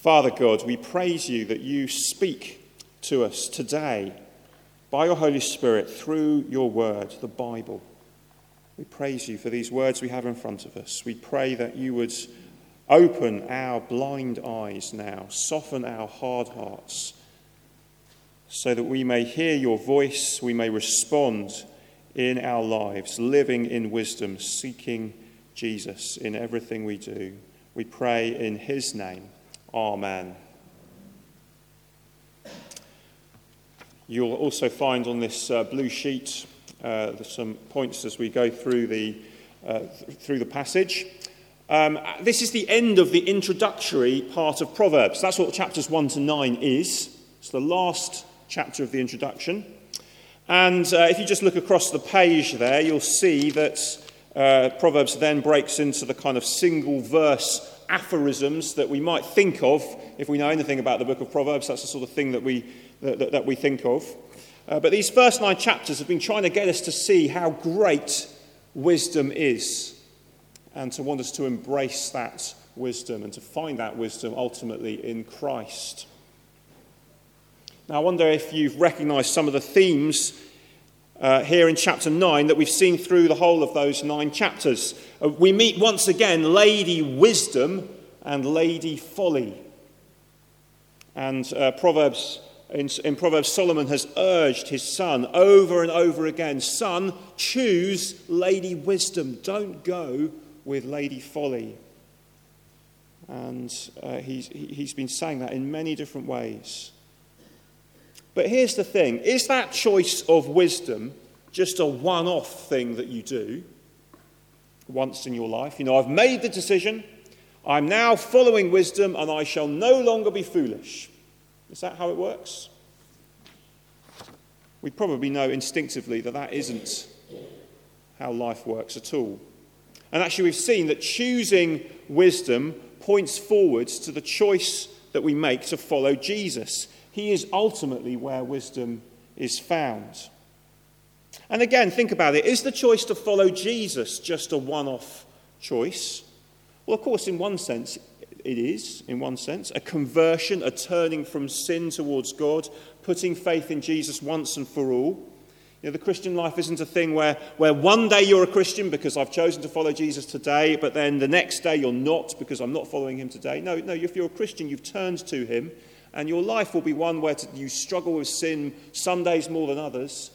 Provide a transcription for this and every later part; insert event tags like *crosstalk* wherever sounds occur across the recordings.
Father God, we praise you that you speak to us today by your Holy Spirit through your word, the Bible. We praise you for these words we have in front of us. We pray that you would open our blind eyes now, soften our hard hearts, so that we may hear your voice, we may respond in our lives, living in wisdom, seeking Jesus in everything we do. We pray in his name. Amen. You'll also find on this uh, blue sheet uh, some points as we go through the, uh, through the passage. Um, this is the end of the introductory part of Proverbs. That's what chapters 1 to 9 is. It's the last chapter of the introduction. And uh, if you just look across the page there, you'll see that uh, Proverbs then breaks into the kind of single verse aphorisms that we might think of if we know anything about the book of Proverbs. That's the sort of thing that we, that, that we think of. Uh, but these first nine chapters have been trying to get us to see how great wisdom is and to want us to embrace that wisdom and to find that wisdom ultimately in Christ. Now, I wonder if you've recognized some of the themes uh, here in chapter 9 that we've seen through the whole of those nine chapters. Uh, we meet once again Lady Wisdom and Lady Folly. And uh, Proverbs, in, in Proverbs, Solomon has urged his son over and over again Son, choose Lady Wisdom. Don't go with Lady Folly. And uh, he's, he's been saying that in many different ways. But here's the thing is that choice of wisdom just a one off thing that you do once in your life? You know, I've made the decision, I'm now following wisdom, and I shall no longer be foolish. Is that how it works? We probably know instinctively that that isn't how life works at all. And actually, we've seen that choosing wisdom points forwards to the choice that we make to follow Jesus. He is ultimately where wisdom is found. And again, think about it. Is the choice to follow Jesus just a one off choice? Well, of course, in one sense, it is, in one sense. A conversion, a turning from sin towards God, putting faith in Jesus once and for all. You know, the Christian life isn't a thing where, where one day you're a Christian because I've chosen to follow Jesus today, but then the next day you're not because I'm not following him today. No, no, if you're a Christian, you've turned to him and your life will be one where you struggle with sin some days more than others,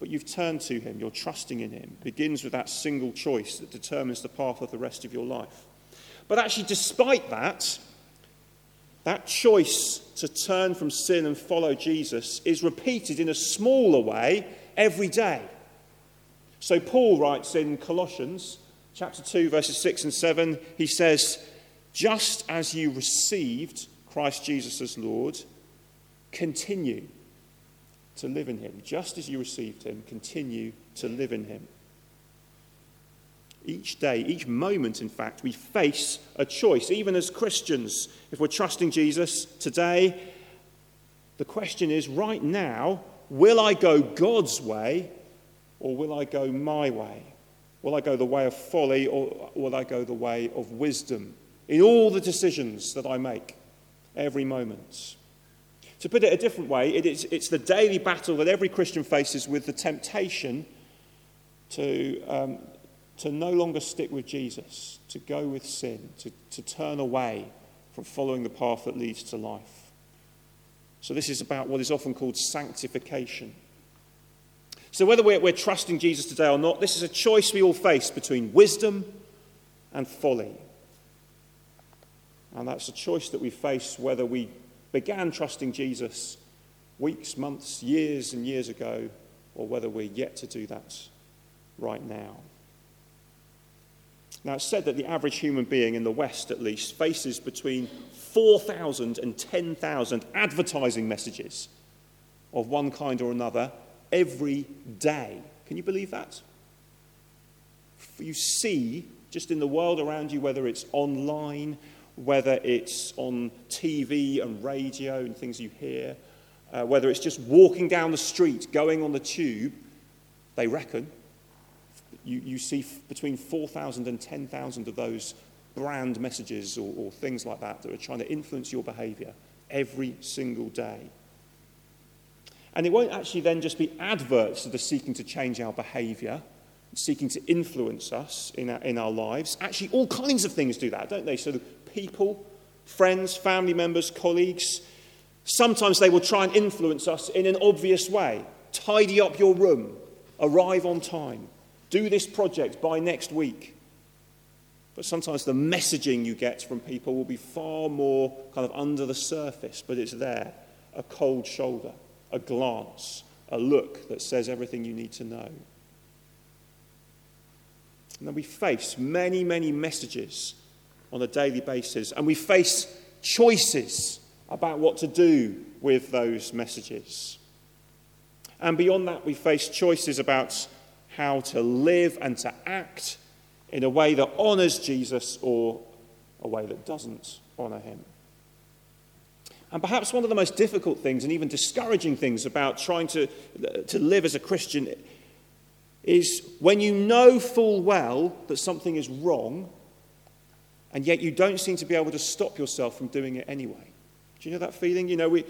but you've turned to Him, you're trusting in Him. Begins with that single choice that determines the path of the rest of your life. But actually, despite that, that choice to turn from sin and follow Jesus is repeated in a smaller way every day. So, Paul writes in Colossians chapter 2, verses 6 and 7, he says, Just as you received Christ Jesus as Lord, continue to live in him. Just as you received him, continue to live in him. Each day, each moment, in fact, we face a choice, even as Christians. If we're trusting Jesus today, the question is right now, will I go God's way or will I go my way? Will I go the way of folly or will I go the way of wisdom in all the decisions that I make? every moment. To put it a different way, it is, it's the daily battle that every Christian faces with the temptation to, um, to no longer stick with Jesus, to go with sin, to, to turn away from following the path that leads to life. So, this is about what is often called sanctification. So, whether we're, we're trusting Jesus today or not, this is a choice we all face between wisdom and folly. And that's a choice that we face whether we began trusting Jesus weeks, months, years, and years ago, or whether we're yet to do that right now. Now, it's said that the average human being in the West, at least, faces between 4,000 and 10,000 advertising messages of one kind or another every day. Can you believe that? You see, just in the world around you, whether it's online whether it's on TV and radio and things you hear, uh, whether it's just walking down the street, going on the tube, they reckon you, you see f- between 4,000 and 10,000 of those brand messages or, or things like that that are trying to influence your behavior every single day. And it won't actually then just be adverts that are seeking to change our behavior, seeking to influence us in our, in our lives. Actually, all kinds of things do that, don't they? So, people, friends, family members, colleagues, sometimes they will try and influence us in an obvious way. Tidy up your room, arrive on time, do this project by next week. But sometimes the messaging you get from people will be far more kind of under the surface, but it's there a cold shoulder, a glance, a look that says everything you need to know. And then we face many, many messages on a daily basis, and we face choices about what to do with those messages. And beyond that, we face choices about how to live and to act in a way that honours Jesus or a way that doesn't honour him. And perhaps one of the most difficult things and even discouraging things about trying to, to live as a Christian is when you know full well that something is wrong, and yet you don't seem to be able to stop yourself from doing it anyway. Do you know that feeling? You know, we,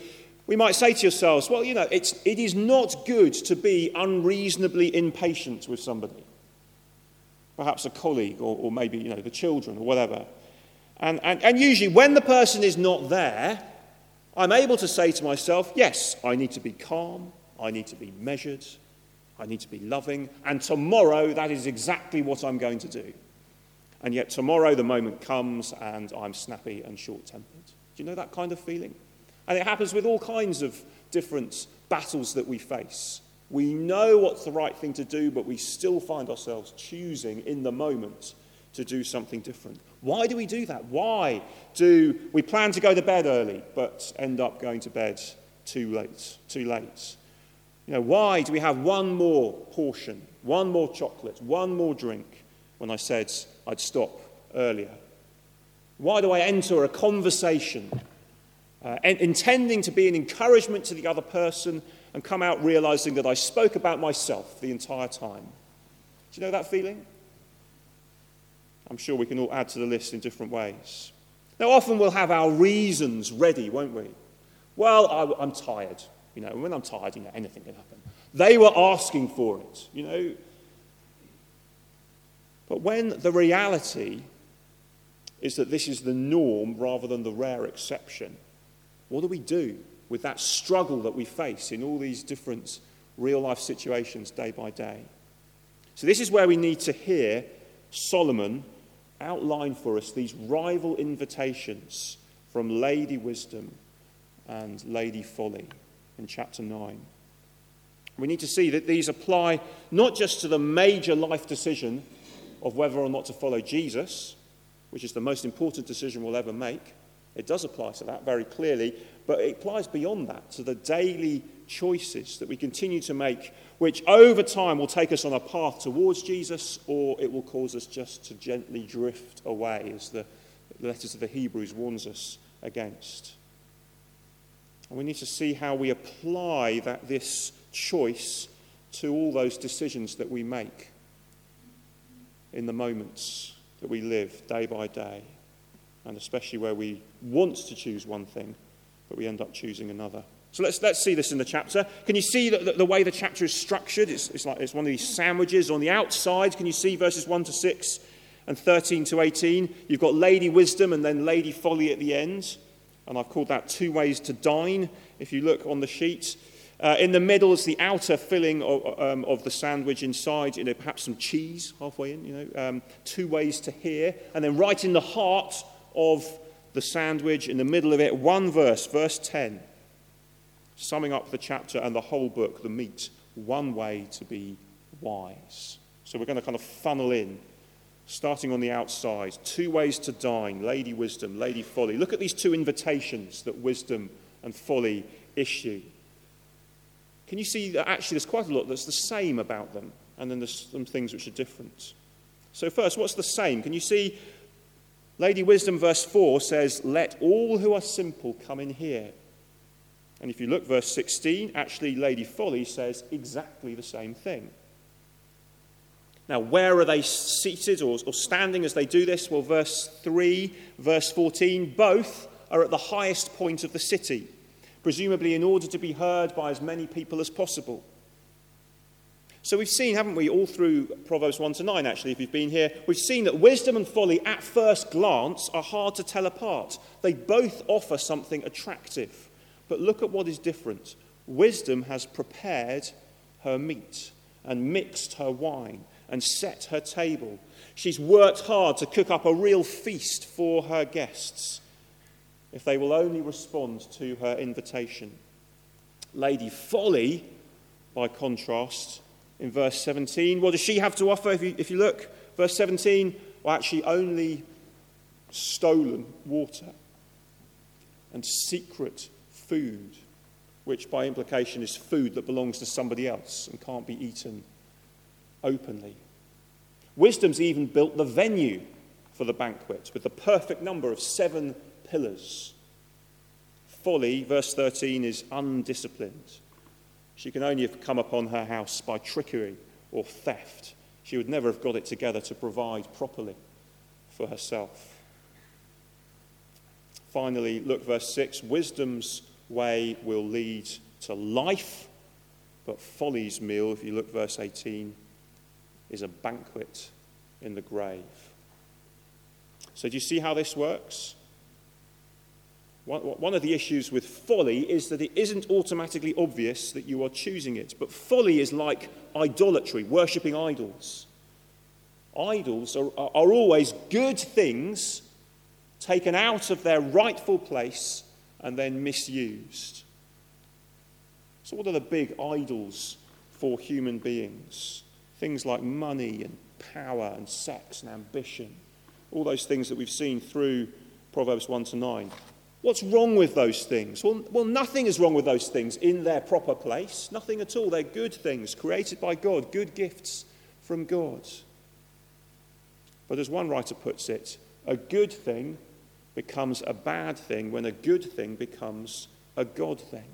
we might say to yourselves, well, you know, it's, it is not good to be unreasonably impatient with somebody perhaps a colleague or, or maybe you know, the children or whatever. And, and, and usually, when the person is not there, I'm able to say to myself, yes, I need to be calm, I need to be measured, I need to be loving, and tomorrow that is exactly what I'm going to do. And yet, tomorrow the moment comes and I'm snappy and short tempered. Do you know that kind of feeling? And it happens with all kinds of different battles that we face. We know what's the right thing to do, but we still find ourselves choosing in the moment to do something different. Why do we do that? Why do we plan to go to bed early, but end up going to bed too late? Too late. You know, why do we have one more portion, one more chocolate, one more drink when I said I'd stop earlier? Why do I enter a conversation uh, intending to be an encouragement to the other person and come out realizing that I spoke about myself the entire time. Do you know that feeling? I'm sure we can all add to the list in different ways. Now, often we'll have our reasons ready, won't we? Well, I, am tired. You know, when I'm tired, you know, anything can happen. They were asking for it, you know. But when the reality is that this is the norm rather than the rare exception, what do we do? with that struggle that we face in all these different real life situations day by day. So, this is where we need to hear Solomon outline for us these rival invitations from Lady Wisdom and Lady Folly in chapter 9. We need to see that these apply not just to the major life decision of whether or not to follow Jesus, which is the most important decision we'll ever make. It does apply to that very clearly, but it applies beyond that to the daily choices that we continue to make, which over time will take us on a path towards Jesus, or it will cause us just to gently drift away, as the letters of the Hebrews warns us against. And we need to see how we apply that, this choice to all those decisions that we make in the moments that we live day by day, and especially where we want to choose one thing but we end up choosing another. So let's, let's see this in the chapter. Can you see the, the, the way the chapter is structured? It's, it's like it's one of these sandwiches. On the outside, can you see verses 1 to 6 and 13 to 18? You've got Lady Wisdom and then Lady Folly at the end. And I've called that two ways to dine, if you look on the sheet. Uh, in the middle is the outer filling of, um, of the sandwich inside, you know, perhaps some cheese halfway in, you know, um, two ways to hear. And then right in the heart of the sandwich in the middle of it, one verse, verse 10, summing up the chapter and the whole book, the meat, one way to be wise. So we're going to kind of funnel in, starting on the outside. Two ways to dine Lady Wisdom, Lady Folly. Look at these two invitations that wisdom and folly issue. Can you see that actually there's quite a lot that's the same about them, and then there's some things which are different? So, first, what's the same? Can you see Lady Wisdom, verse 4, says, Let all who are simple come in here. And if you look, verse 16, actually, Lady Folly says exactly the same thing. Now, where are they seated or, or standing as they do this? Well, verse 3, verse 14, both are at the highest point of the city, presumably in order to be heard by as many people as possible. So we've seen, haven't we, all through Proverbs 1 to 9, actually, if you've been here, we've seen that wisdom and folly at first glance are hard to tell apart. They both offer something attractive. But look at what is different. Wisdom has prepared her meat and mixed her wine and set her table. She's worked hard to cook up a real feast for her guests if they will only respond to her invitation. Lady Folly, by contrast, in verse 17, what does she have to offer? If you, if you look, verse 17, well, actually, only stolen water and secret food, which by implication is food that belongs to somebody else and can't be eaten openly. Wisdom's even built the venue for the banquet with the perfect number of seven pillars. Folly, verse 13, is undisciplined. She can only have come upon her house by trickery or theft. She would never have got it together to provide properly for herself. Finally, look, verse 6 wisdom's way will lead to life, but folly's meal, if you look, verse 18, is a banquet in the grave. So, do you see how this works? One of the issues with folly is that it isn't automatically obvious that you are choosing it. But folly is like idolatry, worshipping idols. Idols are, are always good things taken out of their rightful place and then misused. So, what are the big idols for human beings? Things like money and power and sex and ambition. All those things that we've seen through Proverbs 1 to 9. What's wrong with those things? Well, well, nothing is wrong with those things in their proper place. Nothing at all. They're good things created by God, good gifts from God. But as one writer puts it, a good thing becomes a bad thing when a good thing becomes a God thing.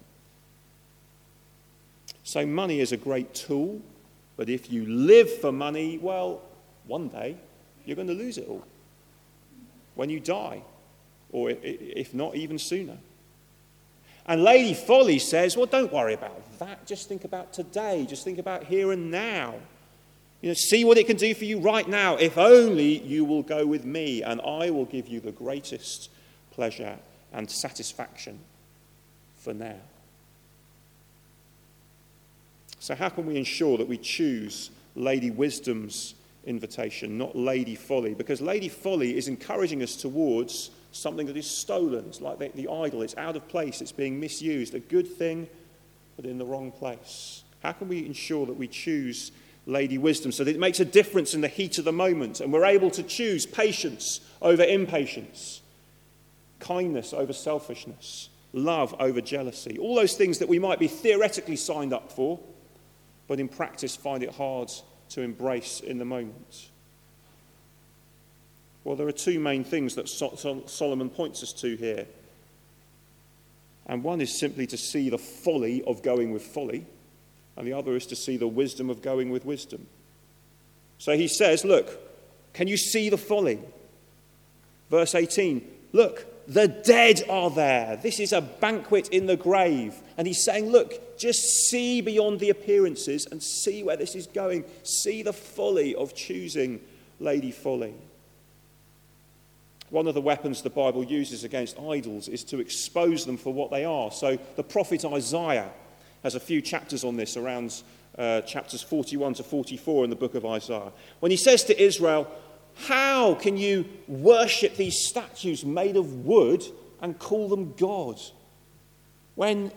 So, money is a great tool, but if you live for money, well, one day you're going to lose it all. When you die, or if not, even sooner. And Lady Folly says, Well, don't worry about that. Just think about today. Just think about here and now. You know, see what it can do for you right now. If only you will go with me, and I will give you the greatest pleasure and satisfaction for now. So, how can we ensure that we choose Lady Wisdom's invitation, not Lady Folly? Because Lady Folly is encouraging us towards something that is stolen. It's like the, the idol, it's out of place, it's being misused. A good thing, but in the wrong place. How can we ensure that we choose Lady Wisdom so that it makes a difference in the heat of the moment and we're able to choose patience over impatience, kindness over selfishness, love over jealousy? All those things that we might be theoretically signed up for, but in practice find it hard to embrace in the moment. Well, there are two main things that Solomon points us to here. And one is simply to see the folly of going with folly, and the other is to see the wisdom of going with wisdom. So he says, Look, can you see the folly? Verse 18, Look, the dead are there. This is a banquet in the grave. And he's saying, Look, just see beyond the appearances and see where this is going. See the folly of choosing Lady Folly. One of the weapons the Bible uses against idols is to expose them for what they are. So the prophet Isaiah has a few chapters on this, around uh, chapters 41 to 44 in the book of Isaiah. When he says to Israel, How can you worship these statues made of wood and call them God? When,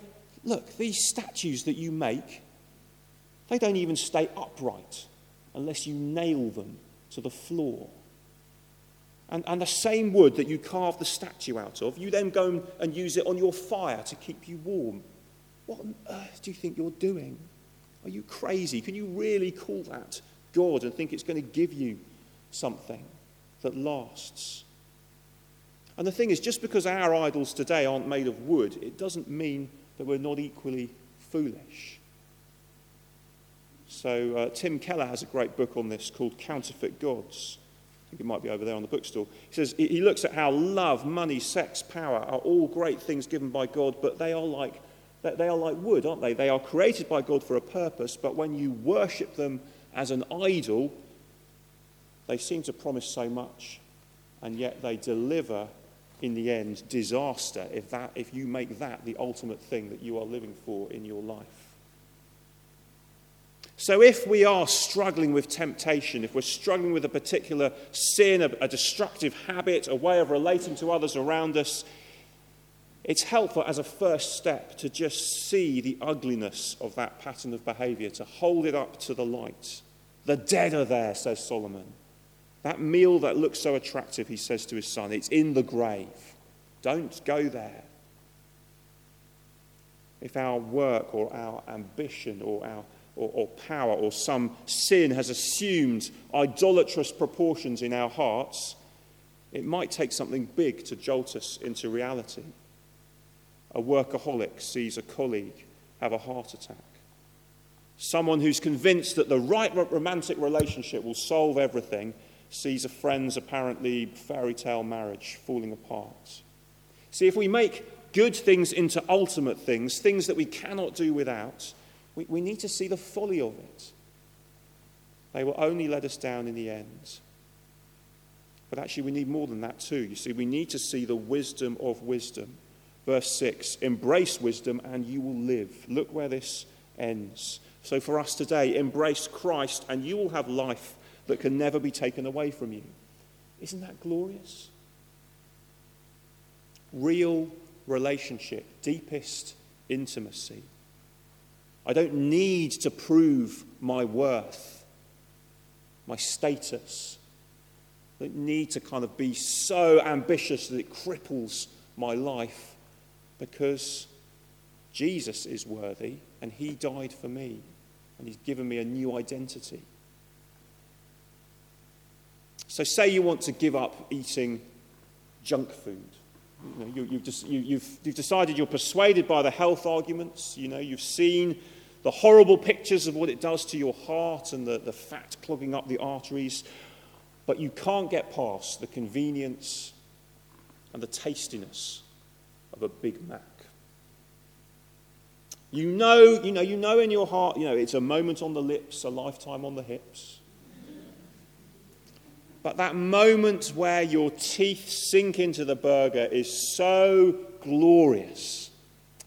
look, these statues that you make, they don't even stay upright unless you nail them to the floor. And, and the same wood that you carve the statue out of, you then go and use it on your fire to keep you warm. What on earth do you think you're doing? Are you crazy? Can you really call that God and think it's going to give you something that lasts? And the thing is, just because our idols today aren't made of wood, it doesn't mean that we're not equally foolish. So, uh, Tim Keller has a great book on this called Counterfeit Gods. I think it might be over there on the bookstore. He says he looks at how love, money, sex, power are all great things given by God, but they are like they are like wood, aren't they? They are created by God for a purpose, but when you worship them as an idol, they seem to promise so much, and yet they deliver in the end disaster if, that, if you make that the ultimate thing that you are living for in your life. So, if we are struggling with temptation, if we're struggling with a particular sin, a, a, destructive habit, a way of relating to others around us, it's helpful as a first step to just see the ugliness of that pattern of behavior, to hold it up to the light. The dead are there, says Solomon. That meal that looks so attractive, he says to his son, it's in the grave. Don't go there. If our work or our ambition or our or, or, power or some sin has assumed idolatrous proportions in our hearts, it might take something big to jolt us into reality. A workaholic sees a colleague have a heart attack. Someone who's convinced that the right romantic relationship will solve everything sees a friend's apparently fairy tale marriage falling apart. See, if we make good things into ultimate things, things that we cannot do without, we, we need to see the folly of it. They will only let us down in the end. But actually, we need more than that too. You see, we need to see the wisdom of wisdom. Verse 6 Embrace wisdom and you will live. Look where this ends. So, for us today, embrace Christ and you will have life that can never be taken away from you. Isn't that glorious? Real relationship, deepest intimacy. I don't need to prove my worth, my status. I don't need to kind of be so ambitious that it cripples my life because Jesus is worthy and he died for me and he's given me a new identity. So, say you want to give up eating junk food. You know, you, have you, you've, you've decided you're persuaded by the health arguments. You know, you've seen the horrible pictures of what it does to your heart and the, the fat clogging up the arteries. But you can't get past the convenience and the tastiness of a Big Mac. You know, you know, you know in your heart, you know, it's a moment on the lips, a lifetime on the hips. But that moment where your teeth sink into the burger is so glorious.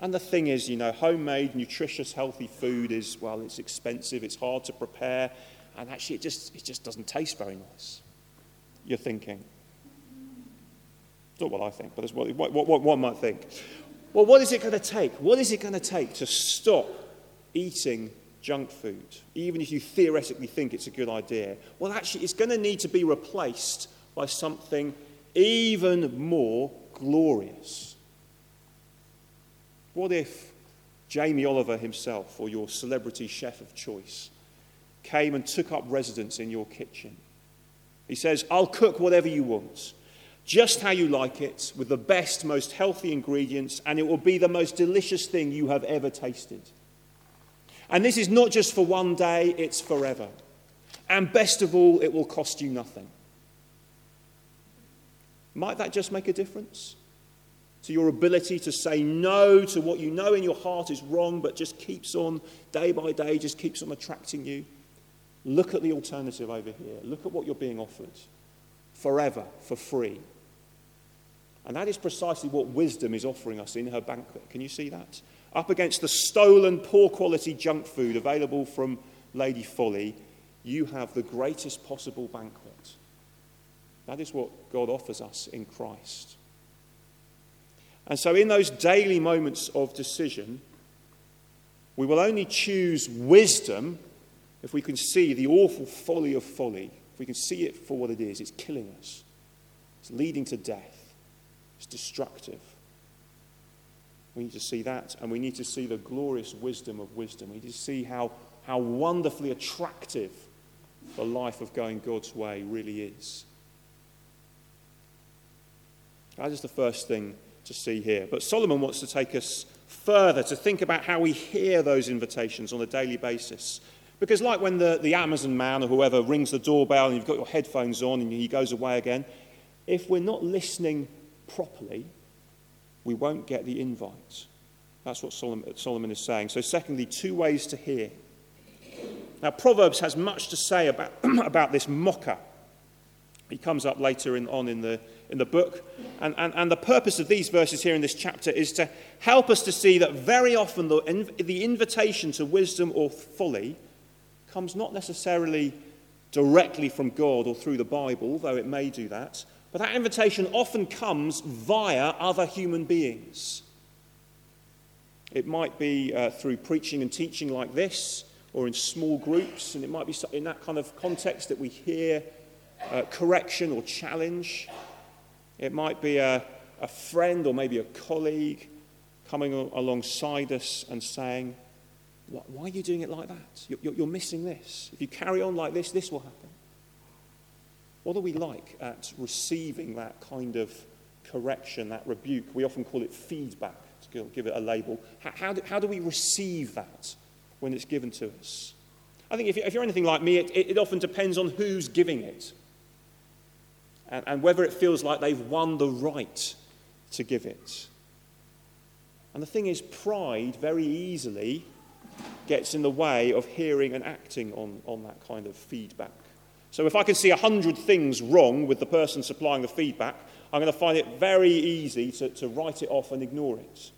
And the thing is, you know, homemade, nutritious, healthy food is, well, it's expensive, it's hard to prepare, and actually it just, it just doesn't taste very nice. You're thinking. It's not what I think, but it's what, what, what one might think. Well, what is it going to take? What is it going to take to stop eating junk food, even if you theoretically think it's a good idea, well, actually, it's going to need to be replaced by something even more glorious. What if Jamie Oliver himself, or your celebrity chef of choice, came and took up residence in your kitchen? He says, I'll cook whatever you want, just how you like it, with the best, most healthy ingredients, and it will be the most delicious thing you have ever tasted. And this is not just for one day, it's forever. And best of all, it will cost you nothing. Might that just make a difference? To your ability to say no to what you know in your heart is wrong, but just keeps on, day by day, just keeps on attracting you. Look at the alternative over here. Look at what you're being offered forever, for free. And that is precisely what wisdom is offering us in her banquet. Can you see that? up against the stolen, poor quality junk food available from Lady Folly, you have the greatest possible banquet. That is what God offers us in Christ. And so, in those daily moments of decision, we will only choose wisdom if we can see the awful folly of folly, if we can see it for what it is. It's killing us, it's leading to death, it's destructive. We need to see that, and we need to see the glorious wisdom of wisdom. We need to see how, how wonderfully attractive the life of going God's way really is. That is the first thing to see here. But Solomon wants to take us further to think about how we hear those invitations on a daily basis. Because, like when the, the Amazon man or whoever rings the doorbell and you've got your headphones on and he goes away again, if we're not listening properly, we won't get the invite. That's what Solomon, Solomon is saying. So, secondly, two ways to hear. Now, Proverbs has much to say about, *clears throat* about this mocker. He comes up later in, on in the, in the book. And, and, and the purpose of these verses here in this chapter is to help us to see that very often the, the invitation to wisdom or folly comes not necessarily directly from God or through the Bible, though it may do that, but that invitation often comes via other human beings. It might be uh, through preaching and teaching like this, or in small groups, and it might be in that kind of context that we hear uh, correction or challenge. It might be a, a friend or maybe a colleague coming alongside us and saying, Why are you doing it like that? You're, you're missing this. If you carry on like this, this will happen. What are we like at receiving that kind of correction, that rebuke? We often call it feedback, to give it a label. How, how, do, how do we receive that when it's given to us? I think if you're anything like me, it, it often depends on who's giving it and, and whether it feels like they've won the right to give it. And the thing is, pride very easily gets in the way of hearing and acting on, on that kind of feedback. So if I can see a hundred things wrong with the person supplying the feedback, I'm going to find it very easy to, to write it off and ignore it.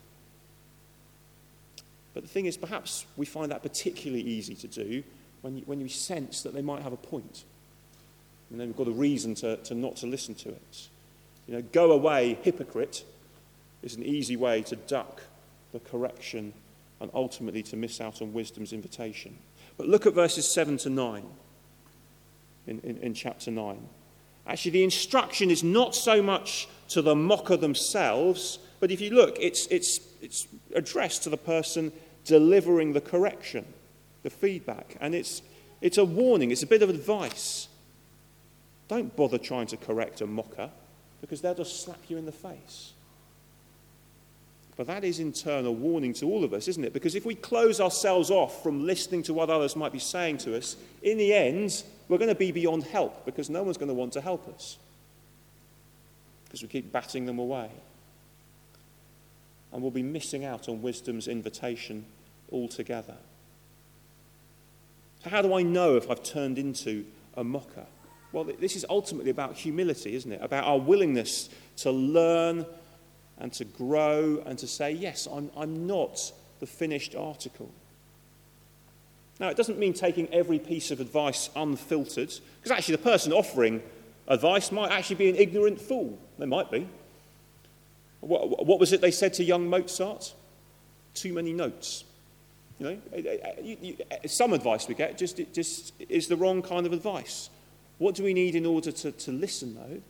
But the thing is, perhaps we find that particularly easy to do when you, when you sense that they might have a point. And then we've got a reason to, to not to listen to it. You know, go away, hypocrite, is an easy way to duck the correction and ultimately to miss out on wisdom's invitation. But look at verses 7 to 9 in, in, in chapter 9. Actually, the instruction is not so much to the mocker themselves, but if you look, it's, it's, it's addressed to the person delivering the correction, the feedback. And it's, it's a warning, it's a bit of advice. Don't bother trying to correct a mocker because they'll just slap you in the face. But that is in turn a warning to all of us, isn't it? Because if we close ourselves off from listening to what others might be saying to us, in the end, we're going to be beyond help because no one's going to want to help us because we keep batting them away. And we'll be missing out on wisdom's invitation altogether. So, how do I know if I've turned into a mocker? Well, this is ultimately about humility, isn't it? About our willingness to learn and to grow and to say, yes, I'm, I'm not the finished article. Now, it doesn't mean taking every piece of advice unfiltered, because actually, the person offering advice might actually be an ignorant fool. They might be. What, what was it they said to young Mozart? Too many notes. You know, eh, eh, eh, you, you, some advice we get just, just is the wrong kind of advice. What do we need in order to, to listen, though?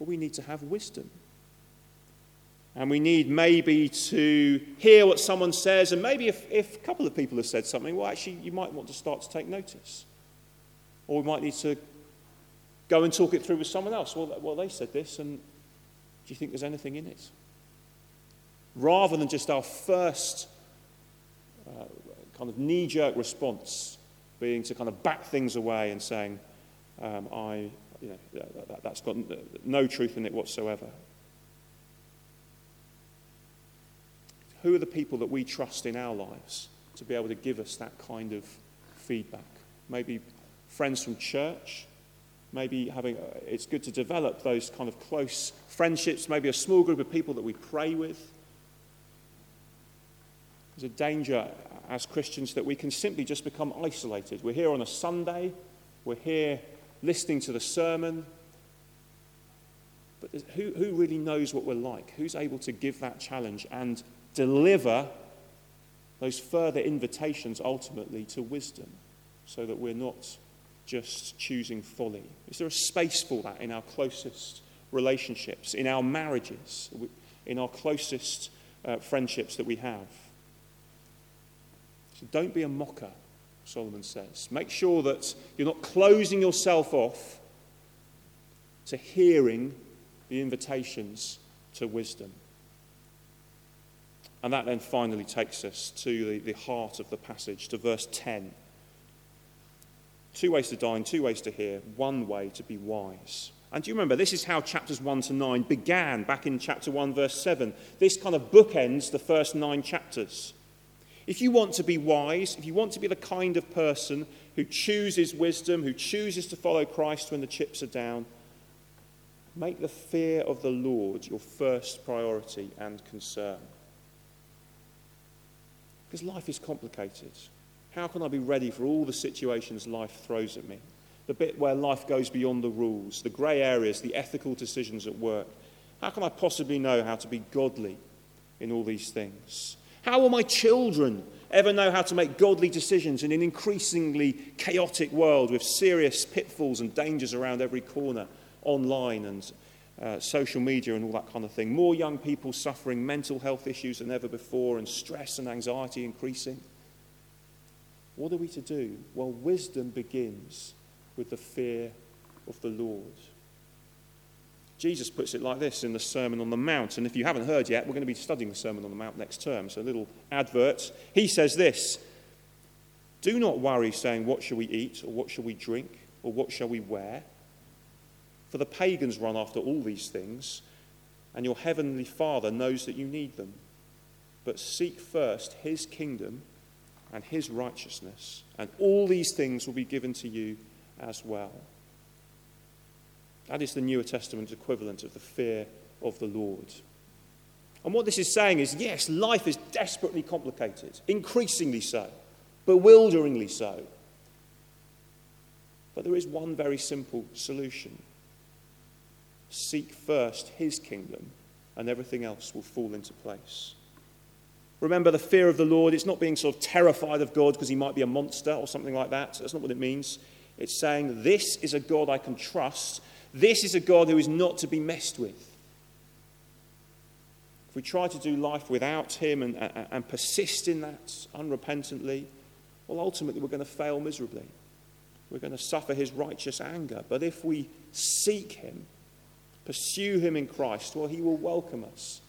Well, we need to have wisdom. And we need maybe to hear what someone says, and maybe if, if a couple of people have said something, well, actually, you might want to start to take notice. Or we might need to go and talk it through with someone else. Well, well they said this, and do you think there's anything in it? Rather than just our first uh, kind of knee jerk response being to kind of back things away and saying, um, I, you know, that, that's got no truth in it whatsoever. Who are the people that we trust in our lives to be able to give us that kind of feedback? Maybe friends from church. Maybe having, uh, it's good to develop those kind of close friendships, maybe a small group of people that we pray with. There's a danger as Christians that we can simply just become isolated. We're here on a Sunday, we're here listening to the sermon. But who, who really knows what we're like? Who's able to give that challenge and deliver those further invitations ultimately to wisdom so that we're not just choosing folly? Is there a space for that in our closest relationships, in our marriages, in our closest uh, friendships that we have? So don't be a mocker Solomon says. Make sure that you're not closing yourself off to hearing the invitations to wisdom. And that then finally takes us to the, the heart of the passage, to verse 10. Two ways to dine, two ways to hear, one way to be wise. And do you remember, this is how chapters 1 to 9 began back in chapter 1, verse 7. This kind of bookends the first nine chapters. If you want to be wise, if you want to be the kind of person who chooses wisdom, who chooses to follow Christ when the chips are down, make the fear of the Lord your first priority and concern. Because life is complicated. How can I be ready for all the situations life throws at me? The bit where life goes beyond the rules, the grey areas, the ethical decisions at work. How can I possibly know how to be godly in all these things? How will my children ever know how to make godly decisions in an increasingly chaotic world with serious pitfalls and dangers around every corner, online and uh, social media and all that kind of thing? More young people suffering mental health issues than ever before, and stress and anxiety increasing. What are we to do? Well, wisdom begins with the fear of the Lord. Jesus puts it like this in the Sermon on the Mount. And if you haven't heard yet, we're going to be studying the Sermon on the Mount next term. So, a little advert. He says this Do not worry, saying, What shall we eat, or what shall we drink, or what shall we wear? For the pagans run after all these things, and your heavenly Father knows that you need them. But seek first his kingdom and his righteousness, and all these things will be given to you as well. That is the Newer Testament equivalent of the fear of the Lord. And what this is saying is yes, life is desperately complicated, increasingly so, bewilderingly so. But there is one very simple solution seek first his kingdom, and everything else will fall into place. Remember, the fear of the Lord, it's not being sort of terrified of God because he might be a monster or something like that. That's not what it means. It's saying, This is a God I can trust this is a God who is not to be messed with. If we try to do life without Him and, and, and persist in that unrepentantly, well, ultimately we're going to fail miserably. We're going to suffer His righteous anger. But if we seek Him, pursue Him in Christ, well, He will welcome us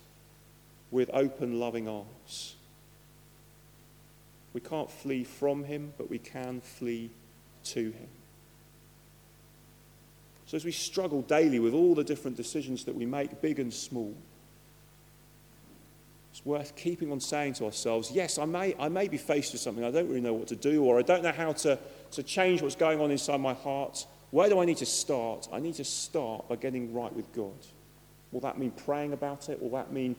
with open, loving arms. We can't flee from Him, but we can flee to Him. So, as we struggle daily with all the different decisions that we make, big and small, it's worth keeping on saying to ourselves, yes, I may, I may be faced with something I don't really know what to do, or I don't know how to, to change what's going on inside my heart. Where do I need to start? I need to start by getting right with God. Will that mean praying about it? Will that mean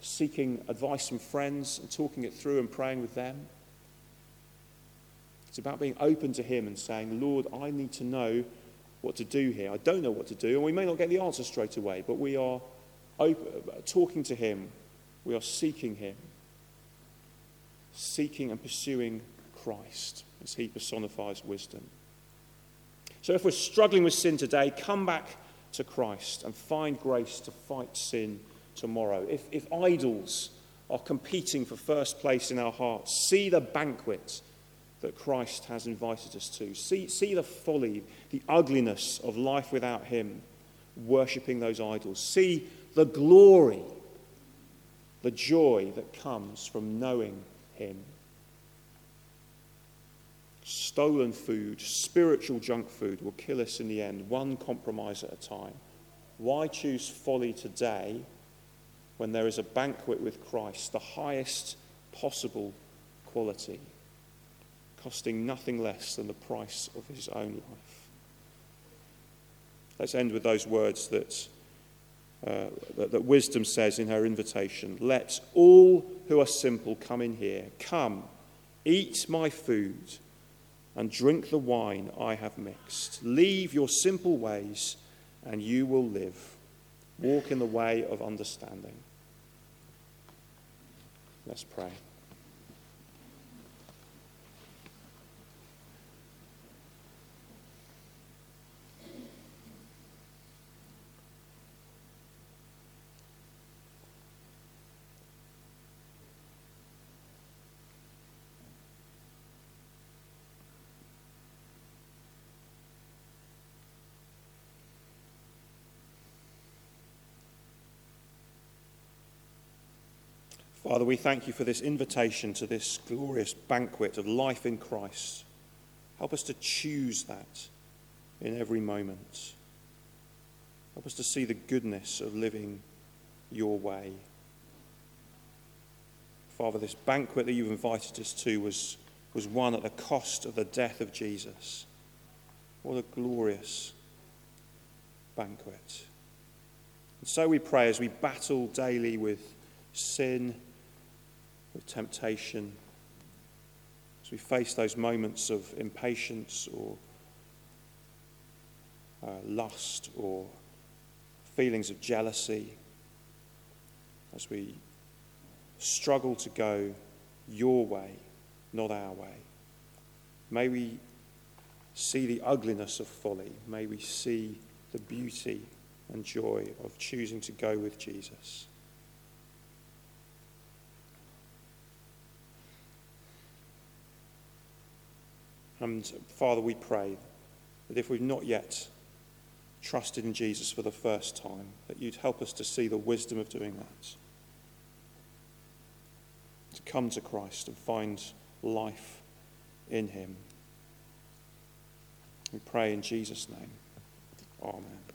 seeking advice from friends and talking it through and praying with them? It's about being open to Him and saying, Lord, I need to know what to do here. I don't know what to do, and we may not get the answer straight away, but we are open, talking to Him. We are seeking Him. Seeking and pursuing Christ as He personifies wisdom. So if we're struggling with sin today, come back to Christ and find grace to fight sin tomorrow. If, if idols are competing for first place in our hearts, see the banquet that Christ has invited us to. See, see the folly, the ugliness of life without Him, worshipping those idols. See the glory, the joy that comes from knowing Him. Stolen food, spiritual junk food will kill us in the end, one compromise at a time. Why choose folly today when there is a banquet with Christ, the highest possible quality? Costing nothing less than the price of his own life. Let's end with those words that, uh, that, that wisdom says in her invitation Let all who are simple come in here. Come, eat my food, and drink the wine I have mixed. Leave your simple ways, and you will live. Walk in the way of understanding. Let's pray. Father, we thank you for this invitation to this glorious banquet of life in Christ. Help us to choose that in every moment. Help us to see the goodness of living your way. Father, this banquet that you've invited us to was, was won at the cost of the death of Jesus. What a glorious banquet. And so we pray as we battle daily with sin, with temptation, as we face those moments of impatience or uh, lust or feelings of jealousy, as we struggle to go your way, not our way. May we see the ugliness of folly. May we see the beauty and joy of choosing to go with Jesus. And Father, we pray that if we've not yet trusted in Jesus for the first time, that you'd help us to see the wisdom of doing that. To come to Christ and find life in him. We pray in Jesus' name. Amen.